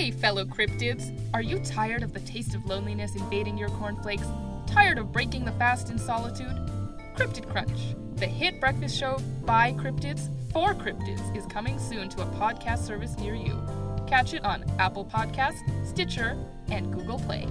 Hey, fellow cryptids! Are you tired of the taste of loneliness invading your cornflakes? Tired of breaking the fast in solitude? Cryptid Crunch, the hit breakfast show by cryptids for cryptids, is coming soon to a podcast service near you. Catch it on Apple Podcasts, Stitcher, and Google Play.